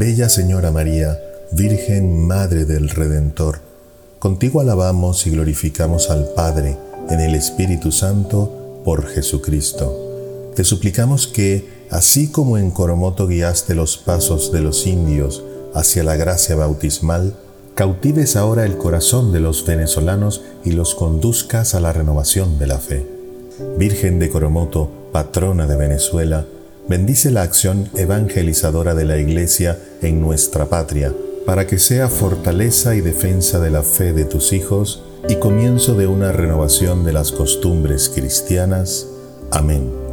Bella Señora María, Virgen Madre del Redentor, contigo alabamos y glorificamos al Padre en el Espíritu Santo por Jesucristo. Te suplicamos que, así como en Coromoto guiaste los pasos de los indios hacia la gracia bautismal, cautives ahora el corazón de los venezolanos y los conduzcas a la renovación de la fe. Virgen de Coromoto, patrona de Venezuela, bendice la acción evangelizadora de la Iglesia en nuestra patria, para que sea fortaleza y defensa de la fe de tus hijos y comienzo de una renovación de las costumbres cristianas. Amén.